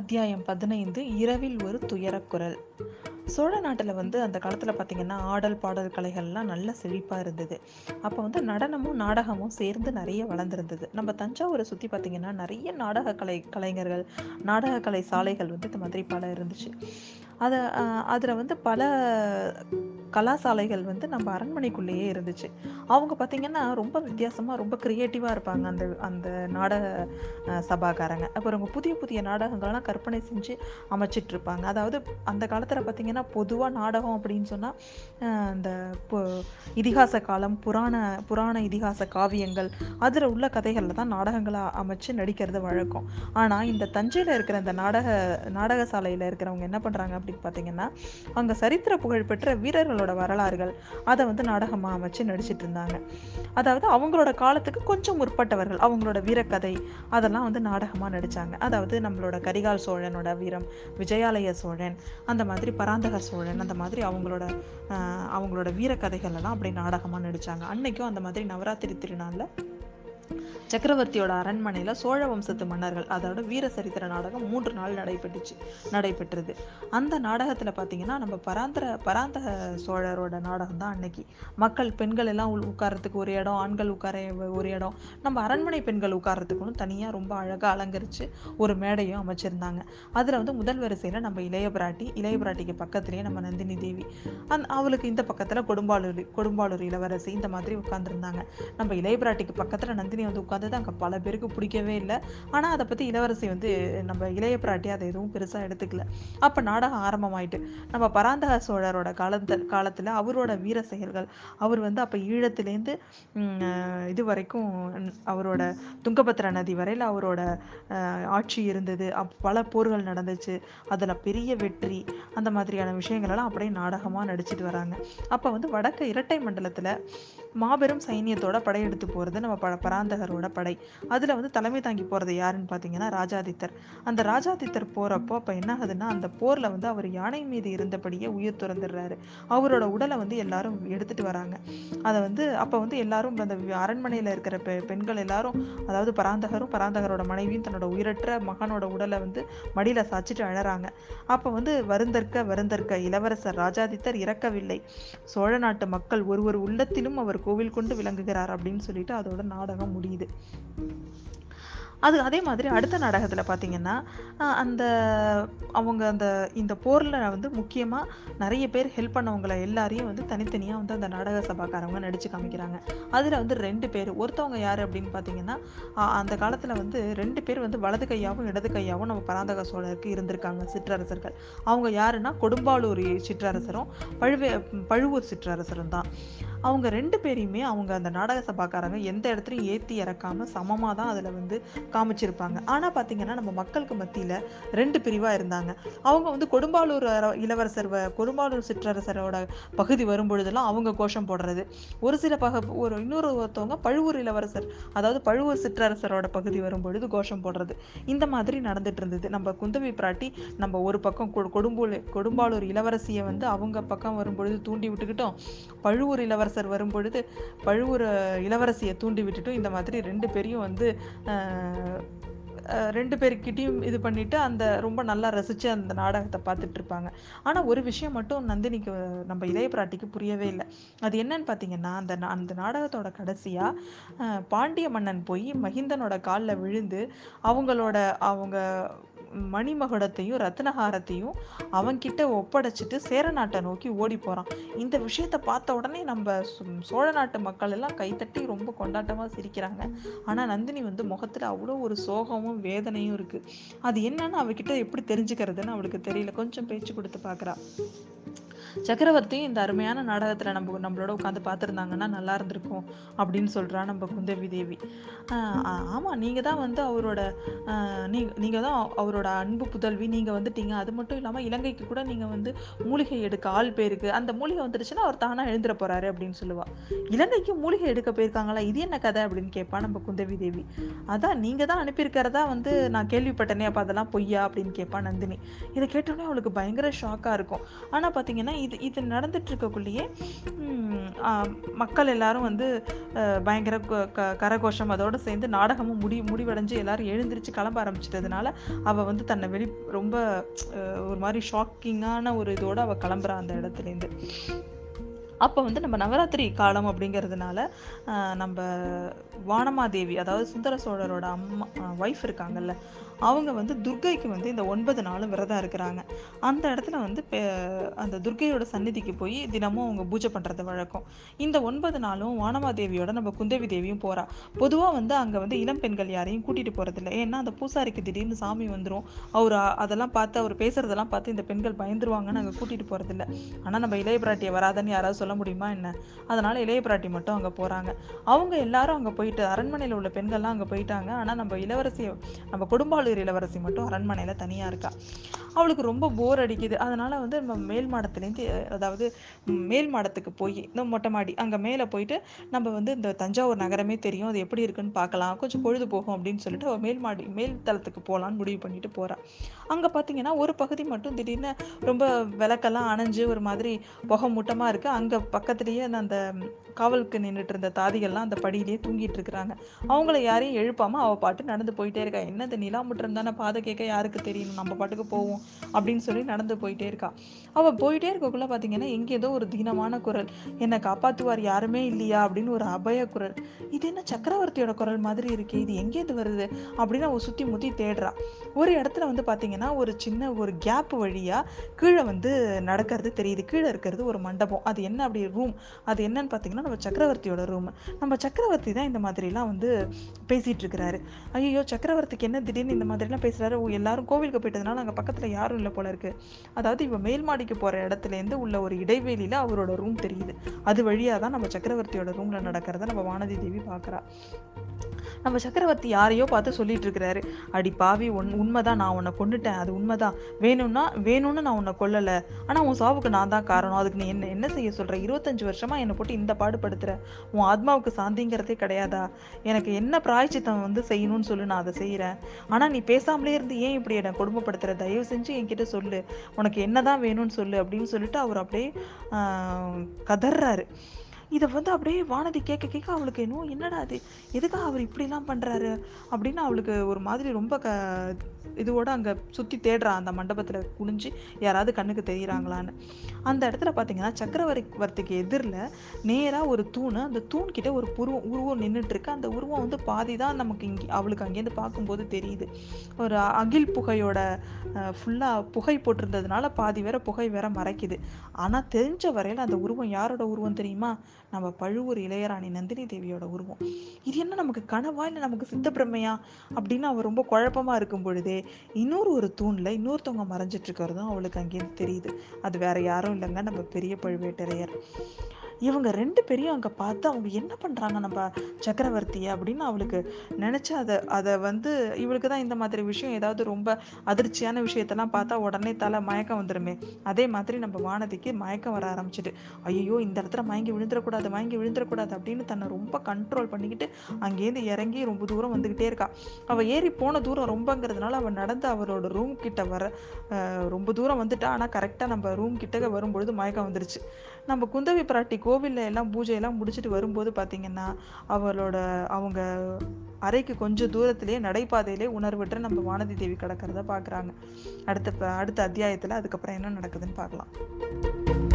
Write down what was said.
அத்தியாயம் பதினைந்து இரவில் ஒரு துயரக்குரல் சோழ நாட்டில் வந்து அந்த காலத்தில் பார்த்திங்கன்னா ஆடல் பாடல் கலைகள்லாம் நல்ல செழிப்பாக இருந்தது. அப்போ வந்து நடனமும் நாடகமும் சேர்ந்து நிறைய வளர்ந்துருந்தது. நம்ம தஞ்சாவூரை சுற்றி பார்த்திங்கன்னா நிறைய நாடக கலை கலைஞர்கள் நாடக கலை சாலைகள் வந்து இந்த மாதிரி பல இருந்துச்சு. அதை அதில் வந்து பல கலாசாலைகள் வந்து நம்ம அரண்மனைக்குள்ளேயே இருந்துச்சு. அவங்க பார்த்திங்கன்னா ரொம்ப வித்தியாசமாக ரொம்ப க்ரியேட்டிவாக இருப்பாங்க அந்த அந்த நாடக சபாக்காரங்க. அப்புறம் புதிய புதிய நாடகங்கள்லாம் கற்பனை செஞ்சு அமைச்சிட்டு இருப்பாங்க அதாவது அந்த காலத்தில் பார்த்திங்கன்னா பொதுவாக நாடகம் அப்படின்னு சொன்னால் இந்த இதிகாச காலம் புராண புராண இதிகாச காவியங்கள் அதில் உள்ள கதைகளில் தான் நாடகங்களை அமைச்சு நடிக்கிறது வழக்கம். ஆனால் இந்த தஞ்சையில் இருக்கிற இந்த நாடக நாடக சாலையில் இருக்கிறவங்க என்ன பண்ணுறாங்க அப்படின்னு பார்த்தீங்கன்னா அங்கே சரித்திர புகழ்பெற்ற வீரர்களோட வரலாறுகள் அதை வந்து நாடகமாக அமைச்சு நடிச்சிட்டு இருந்தாங்க. அதாவது அவங்களோட காலத்துக்கு கொஞ்சம் முற்பட்டவர்கள் அவங்களோட வீரக்கதை அதெல்லாம் வந்து நாடகமாக நடித்தாங்க அதாவது நம்மளோட கரிகால் சோழனோட வீரம் விஜயாலய சோழன் அந்த மாதிரி பராந்தக சோழன் அந்த மாதிரி அவங்களோட அவங்களோட வீரக்கதைகள் எல்லாம் அப்படி நாடகமாக நடித்தாங்க அன்னைக்கும் அந்த மாதிரி நவராத்திரி திருநாளில் சக்கரவர்த்தியோட அரண்மனையில் சோழ வம்சத்து மன்னர்கள் அதோட வீர சரித்திர நாடகம் மூன்று நாள் நடைபெற்றுச்சு நடைபெற்றது. அந்த நாடகத்தில் பார்த்தீங்கன்னா நம்ம பராந்தர பராந்தக சோழரோட நாடகம் தான் அன்னைக்கு. மக்கள் பெண்கள் எல்லாம் உட்கார்றதுக்கு ஒரு இடம் ஆண்கள் உட்கார ஒரு இடம். நம்ம அரண்மனை பெண்கள் உட்கார்றதுக்குன்னு தனியாக ரொம்ப அழகாக அலங்கரித்து ஒரு மேடையும் அமைச்சிருந்தாங்க. அதில் வந்து முதல் வரிசையில் நம்ம இளைய பிராட்டி இளைய பிராட்டிக்கு பக்கத்துலேயே நம்ம நந்தினி தேவி. அந் அவளுக்கு இந்த பக்கத்தில் கொடும்பாளூர் கொடும்பாளூர் இளவரசி இந்த மாதிரி உட்காந்துருந்தாங்க நம்ம இளைய பிராட்டிக்கு பக்கத்தில் நந்தினி வந்து உட்காந்தது அங்கே பல பேருக்கு பிடிக்கவே இல்லை. ஆனால் அதை பற்றி இளவரசி வந்து நம்ம இளைய பிராட்டி அதை எதுவும் பெருசாக எடுத்துக்கல. அப்போ நாடகம் ஆரம்பமாயிட்டு நம்ம பராந்தக சோழரோட காலத்த காலத்தில் அவரோட வீர செயல்கள் அவர் வந்து அப்போ ஈழத்துலேருந்து இது வரைக்கும் அவரோட துங்கபத்ரா நதி வரையில் அவரோட ஆட்சி இருந்தது. அப் பல போர்கள் நடந்துச்சு. அதில் பெரிய வெற்றி அந்த மாதிரியான விஷயங்களெல்லாம் அப்படியே நாடகமாக நடிச்சிட்டு வராங்க. அப்போ வந்து வடக்கு இரட்டை மண்டலத்தில் மாபெரும் சைனியத்தோட படையெடுத்து போகிறது நம்ம ப பராந்தகரோட படை. அதில் வந்து தலைமை தாங்கி போகிறது யாருன்னு பார்த்தீங்கன்னா ராஜாதித்தர். அந்த ராஜாதித்தர் போகிறப்போ அப்போ என்ன ஆகுதுன்னா அந்த போரில் வந்து அவர் யானை மீது இருந்தபடியே உயிர் துறந்துடுறாரு. அவரோட உடலை வந்து எல்லாரும் எடுத்துட்டு வராங்க. அதை வந்து அப்போ வந்து எல்லாரும் அந்த அரண்மனையில் இருக்கிற பெ பெண்கள் எல்லாரும் அதாவது பராந்தகரும் பராந்தகரோட மனைவியும் தன்னோட உயிரற்ற மகனோட உடலை வந்து மடியில் சாச்சிட்டு அழறாங்க. அப்போ வந்து வருந்தற்க வருந்தற்க இளவரசர் ராஜாதித்தர் இறக்கவில்லை. சோழ நாட்டு மக்கள் ஒருவர் உள்ளத்திலும் அவர் கோவில் கொண்டு விளங்குகிறார் அப்படின்னு சொல்லிட்டு அதோட நாடகம் முடியுது. அது அதே மாதிரி அடுத்த நாடகத்தில் பார்த்தீங்கன்னா அந்த அவங்க அந்த இந்த போரில் வந்து முக்கியமாக நிறைய பேர் ஹெல்ப் பண்ணவங்கள எல்லாரையும் வந்து தனித்தனியாக வந்து அந்த நாடக சபாக்காரவங்க நடித்து காமிக்கிறாங்க. அதில் வந்து ரெண்டு பேர் ஒருத்தவங்க யார் அப்படின்னு பார்த்தீங்கன்னா அந்த காலத்தில் வந்து ரெண்டு பேர் வந்து வலது கையாகவும் இடது கையாகவும் நம்ம பராந்தக சோழருக்கு இருந்திருக்காங்க சிற்றரசர்கள். அவங்க யாருன்னா கொடும்பாலூர் சிற்றரசரும் பழுவே பழுவூர் சிற்றரசரும் தான். அவங்க ரெண்டு பேரையுமே அவங்க அந்த நாடக சபாக்காரங்க எந்த இடத்துலையும் ஏற்றி இறக்காம சமமாக தான் அதில் வந்து காமிச்சிருப்பாங்க. ஆனால் பார்த்தீங்கன்னா நம்ம மக்களுக்கு மத்தியில் ரெண்டு பிரிவாக இருந்தாங்க. அவங்க வந்து கொடும்பாலூர் இளவரசர் கொடும்பாலூர் சிற்றரசரோட பகுதி வரும்பொழுதெல்லாம் அவங்க கோஷம் போடுறது. ஒரு சில பக ஒரு இன்னொரு ஒருத்தவங்க பழுவூர் இளவரசர் அதாவது பழுவூர் சிற்றரசரோட பகுதி வரும்பொழுது கோஷம் போடுறது. இந்த மாதிரி நடந்துட்டு இருந்தது. நம்ம குந்தவி பிராட்டி நம்ம ஒரு பக்கம் கொ- கொடும்பூர் கொடும்பாலூர் இளவரசியை வந்து அவங்க பக்கம் வரும்பொழுது தூண்டி விட்டுக்கிட்டோம். பழுவூர் இளவரசர் வரும்பொழுது பழுவூர் இளவரசியை தூண்டி விட்டுட்டும் இந்த மாதிரி ரெண்டு பேரையும் வந்து ரெண்டு பேர்கிட்டயும் இது பண்ணிட்டு அந்த ரொம்ப நல்லா ரசிச்சு அந்த நாடகத்தை பார்த்துட்டு இருப்பாங்க. ஆனா ஒரு விஷயம் மட்டும் நந்தினிக்கு நம்ம இளைய பிராட்டிக்கு புரியவே இல்லை. அது என்னன்னு பார்த்தீங்கன்னா அந்த அந்த நாடகத்தோட கடைசியா பாண்டிய மன்னன் போய் மகிந்தனோட காலில் விழுந்து அவங்களோட அவங்க மணிமகுடத்தையும் ரத்னஹாரத்தையும் அவன்கிட்ட ஒப்படைச்சிட்டு சேர நாட்டை நோக்கி ஓடி போகிறான் இந்த விஷயத்தை பார்த்த உடனே நம்ம சோழ நாட்டு மக்கள் எல்லாம் கைத்தட்டி ரொம்ப கொண்டாட்டமாக சிரிக்கிறாங்க. ஆனால் நந்தினி வந்து முகத்தில் அவ்வளோ ஒரு சோகமும் வேதனையும் இருக்குது அது என்னன்னு அவகிட்ட எப்படி தெரிஞ்சுக்கிறதுன்னு அவளுக்கு தெரியல. கொஞ்சம் பேச்சு கொடுத்து பார்க்குறா. சக்கரவர்த்தி இந்த அருமையான நாடகத்தில் நம்ம நம்மளோட உட்காந்து பார்த்துருந்தாங்கன்னா நல்லா இருந்திருக்கும் அப்படின்னு சொல்றா நம்ம குந்தவி தேவி. ஆஹ் நீங்கள் தான் வந்து அவரோட நீ நீங்க தான் அவரோட அன்பு புதல்வி. நீங்கள் வந்துட்டீங்க. அது மட்டும் இல்லாமல் இலங்கைக்கு கூட நீங்கள் வந்து மூலிகை எடுக்க ஆள் பேருக்கு. அந்த மூலிகை வந்துடுச்சுன்னா அவர் தானாக எழுந்துட போறாரு அப்படின்னு சொல்லுவாள் இலங்கைக்கு மூலிகை எடுக்க போயிருக்காங்களா? இது என்ன கதை அப்படின்னு கேட்பா நம்ம குந்தவி தேவி. அதான் நீங்கள் தான் அனுப்பியிருக்கிறதா வந்து நான் கேள்விப்பட்டேனே அப்போ அதெல்லாம் பொய்யா அப்படின்னு கேட்பா நந்தினி. இதை கேட்டோன்னே அவளுக்கு பயங்கர ஷாக்காக இருக்கும். ஆனால் பார்த்தீங்கன்னா இது இது நடந்துட்டு இருக்கக்குள்ளேயே மக்கள் எல்லாரும் வந்து பயங்கர க- கரகோஷம் அதோடு சேர்ந்து நாடகமும் முடி முடிவடைஞ்சு எல்லாரும் எழுந்திருச்சு கிளம்ப ஆரம்பிச்சிட்டதுனால அவ வந்து தன்னை வெளி ரொம்ப ஒரு மாதிரி ஷாக்கிங்கான ஒரு இதோட அவ கிளம்புறா அந்த இடத்துலேருந்து அப்போ வந்து நம்ம நவராத்திரி காலம் அப்படிங்கிறதுனால நம்ம வானமாதேவி அதாவது சுந்தர சோழரோட அம்மா ஒய்ஃப் இருக்காங்கல்ல அவங்க வந்து துர்க்கைக்கு வந்து இந்த ஒன்பது நாளும் விரதம் இருக்கிறாங்க. அந்த இடத்துல வந்து பெ- அந்த துர்கையோட சந்நிதிக்கு போய் தினமும் அவங்க பூஜை பண்ணுறது வழக்கம். இந்த ஒன்பது நாளும் வானமாதேவியோட நம்ம குந்தவி தேவியும் போகிறா பொதுவாக வந்து அங்கே வந்து இளம் பெண்கள் யாரையும் கூட்டிகிட்டு போகிறதில்ல ஏன்னா அந்த பூசாரிக்கு திடீர்னு சாமி வந்துடும் அவர் அதெல்லாம் பார்த்து அவர் பேசுறதெல்லாம் பார்த்து இந்த பெண்கள் பயந்துருவாங்கன்னு அங்கே கூட்டிகிட்டு போகிறதில்ல ஆனால் நம்ம இளைய பிராட்டியை வராதன்னு யாராவது சொல்ல முடியுமா என்ன? அதனால இளைய பிராட்டி மட்டும் அங்கே போறாங்க. அவங்க எல்லாரும் அங்கே போயிட்டு அரண்மனையில் உள்ள பெண்கள்லாம் அங்கே போயிட்டாங்க. ஆனால் நம்ம இளவரசி நம்ம குடும்பாளூர் இளவரசி மட்டும் அரண்மனையில் தனியாக இருக்கா? அவளுக்கு ரொம்ப போர் அடிக்குது. அதனால வந்து நம்ம மேல் மாடத்துலேருந்து அதாவது மேல் மாடத்துக்கு போய் இந்த மொட்டை மாடி அங்கே மேலே போயிட்டு நம்ம வந்து இந்த தஞ்சாவூர் நகரமே தெரியும். அது எப்படி இருக்குன்னு பார்க்கலாம். கொஞ்சம் பொழுது போகும் அப்படின்னு சொல்லிட்டு அவள் மேல் மாடி மேல் தளத்துக்கு போகலான்னு முடிவு பண்ணிட்டு போறா. அங்கே பார்த்தீங்கன்னா ஒரு பகுதி மட்டும் திடீர்னு ரொம்ப விளக்கெல்லாம் அணைஞ்சு ஒரு மாதிரி புகை மூட்டமாக இருக்குது அங்கே பக்கத்துலேயே அந்த அந்த காவலுக்கு நின்றுட்டு இருந்த தாதிகள்லாம் அந்த படியிலேயே தூங்கிட்டு இருக்கிறாங்க. அவங்கள யாரையும் எழுப்பாம அவ பாட்டு நடந்து போயிட்டே இருக்கா. என்னது நிலா முற்றம் தானே பாதை கேட்க யாருக்கு தெரியணும் நம்ம பாட்டுக்கு போவோம் அப்படின்னு சொல்லி நடந்து போயிட்டே இருக்கா. அவ போயிட்டே இருக்கக்குள்ள பாத்தீங்கன்னா எங்க ஏதோ ஒரு தீனமான குரல் என்னை காப்பாத்துவார் யாருமே இல்லையா? அப்படின்னு ஒரு அபய குரல். இது என்ன சக்கரவர்த்தியோட குரல் மாதிரி இருக்கே இது எங்கேருந்து வருது? அப்படின்னு அவ சுத்தி முத்தி தேடுறா. ஒரு இடத்துல வந்து பாத்தீங்கன்னா ஒரு சின்ன ஒரு கேப் வழியா கீழே வந்து நடக்கிறது தெரியுது. கீழே இருக்கிறது ஒரு மண்டபம். அது என்ன அப்படி ரூம் அது என்னன்னு பார்த்தீங்கன்னா நம்ம சக்கரவர்த்தியோட ரூம் நம்ம சக்கரவர்த்தி தான் இந்த மாதிரிலாம் வந்து பேசிட்டு இருக்கிறாரு. ஐயோ சக்கரவர்த்திக்கு என்ன திடீர்னு இந்த மாதிரிலாம் பேசுறாரு? எல்லாரும் கோவிலுக்கு போயிட்டதுனால அங்கே பக்கத்தில் யாரும் இல்லை போல இருக்கு. அதாவது இப்போ மேல் மாடிக்கு போகிற இடத்துலேருந்து உள்ள ஒரு இடைவெளியில் அவரோட ரூம் தெரியுது. அது வழியாக தான் நம்ம சக்கரவர்த்தியோட ரூமில் நடக்கிறத நம்ம வானதி தேவி பார்க்குறா நம்ம சக்கரவர்த்தி யாரையோ பார்த்து சொல்லிட்டு இருக்கிறாரு. அடி பாவி உன் உண்மைதான் நான் உன்னை கொன்னுட்டேன். அது உண்மைதான். வேணும்னா வேணும்னு நான் உன்னை கொல்லலை. ஆனால் உன் சாவுக்கு நான் தான் காரணம். அதுக்கு நீ என்ன என்ன செய்ய சொல்ற இருபத்தஞ்சு வருஷமா என்னை போட்டு இந்த பாடுபடுத்துற. உன் ஆத்மாவுக்கு சாந்திங்கிறதே கிடையாதா? எனக்கு என்ன பிராய்ச்சித்தம் வந்து செய்யணும்னு சொல்லு நான் அதை செய்கிறேன் ஆனால் நீ பேசாமலே இருந்து ஏன் இப்படி என்னை கொடுமைப்படுத்துகிற தயவு செஞ்சு என்கிட்ட சொல்லு. உனக்கு என்னதான் வேணும்னு சொல்லு அப்படின்னு சொல்லிட்டு அவர் அப்படியே கதர்றாரு. கதறாரு இதை வந்து அப்படியே வானதி கேட்க கேட்க அவளுக்கு இன்னும் என்னடா அது எதுக்காக அவர் இப்படிலாம் பண்ணுறாரு அப்படின்னு அவளுக்கு ஒரு மாதிரி ரொம்ப க இதுவோட அங்கே சுற்றி தேடுறா அந்த மண்டபத்தில் குனிஞ்சு யாராவது கண்ணுக்கு தெரியுறாங்களான்னு. அந்த இடத்துல பார்த்தீங்கன்னா சக்கரவர்த்திக்கு எதிரில் நேராக ஒரு தூண் அந்த தூண்கிட்ட ஒரு புருவம் உருவம் நின்றுட்டுருக்கு அந்த உருவம் வந்து பாதி தான் நமக்கு இங்கே அவளுக்கு அங்கேருந்து பார்க்கும்போது தெரியுது. ஒரு அகில் புகையோட ஃபுல்லாக புகை போட்டிருந்ததுனால பாதி வேற புகை வேற மறைக்குது. ஆனால் தெரிஞ்ச வரையில் அந்த உருவம் யாரோட உருவம் தெரியுமா? நம்ம பழுவூர் இளையராணி நந்தினி தேவியோட உருவம். இது என்ன நமக்கு கனவா? இல்லை நமக்கு சித்தப்பிரமையா? அப்படின்னு அவ ரொம்ப குழப்பமா இருக்கும் பொழுதே இன்னொரு ஒரு தூண்ல இன்னொருத்தவங்க மறைஞ்சிட்டு இருக்கிறதும் அவளுக்கு அங்கேருந்து தெரியுது. அது வேற யாரும் இல்லைங்க. நம்ம பெரிய பழுவேட்டரையர். இவங்க ரெண்டு பேரையும் அங்கே பார்த்து அவங்க என்ன பண்ணுறாங்க நம்ம சக்கரவர்த்தி அப்படின்னு அவளுக்கு நினச்சி அதை அதை வந்து இவளுக்கு தான் இந்த மாதிரி விஷயம் ஏதாவது ரொம்ப அதிர்ச்சியான விஷயத்தெல்லாம் பார்த்தா உடனே தலை மயக்கம் வந்துடுமே அதே மாதிரி நம்ம வானதிக்கு மயக்கம் வர ஆரம்பிச்சிட்டு ஐயோ இந்த இடத்துல மயங்கி விழுந்துடக்கூடாது மயங்கி விழுந்துடக்கூடாது அப்படின்னு தன்னை ரொம்ப கண்ட்ரோல் பண்ணிக்கிட்டு அங்கேருந்து இறங்கி ரொம்ப தூரம் வந்துக்கிட்டே இருக்கா. அவள் ஏறி போன தூரம் ரொம்பங்கிறதுனால அவள் நடந்து அவளோட ரூம் கிட்ட வர ரொம்ப தூரம் வந்துட்டா. ஆனால் கரெக்டாக நம்ம ரூம் கிட்டக்க வரும்பொழுது மயக்கம் வந்துருச்சு. நம்ம குந்தவி பிராட்டிக்கும் கோவில்ல எல்லாம் பூஜையெல்லாம் முடிச்சுட்டு வரும்போது பார்த்தீங்கன்னா அவளோட அவங்க அறைக்கு கொஞ்சம் தூரத்திலேயே நடைபாதையிலே உணர்வற்ற நம்ம வானதி தேவி கிடக்கிறத பார்க்குறாங்க அடுத்த ப- அடுத்த அத்தியாயத்தில் அதுக்கப்புறம் என்ன நடக்குதுன்னு பார்க்கலாம்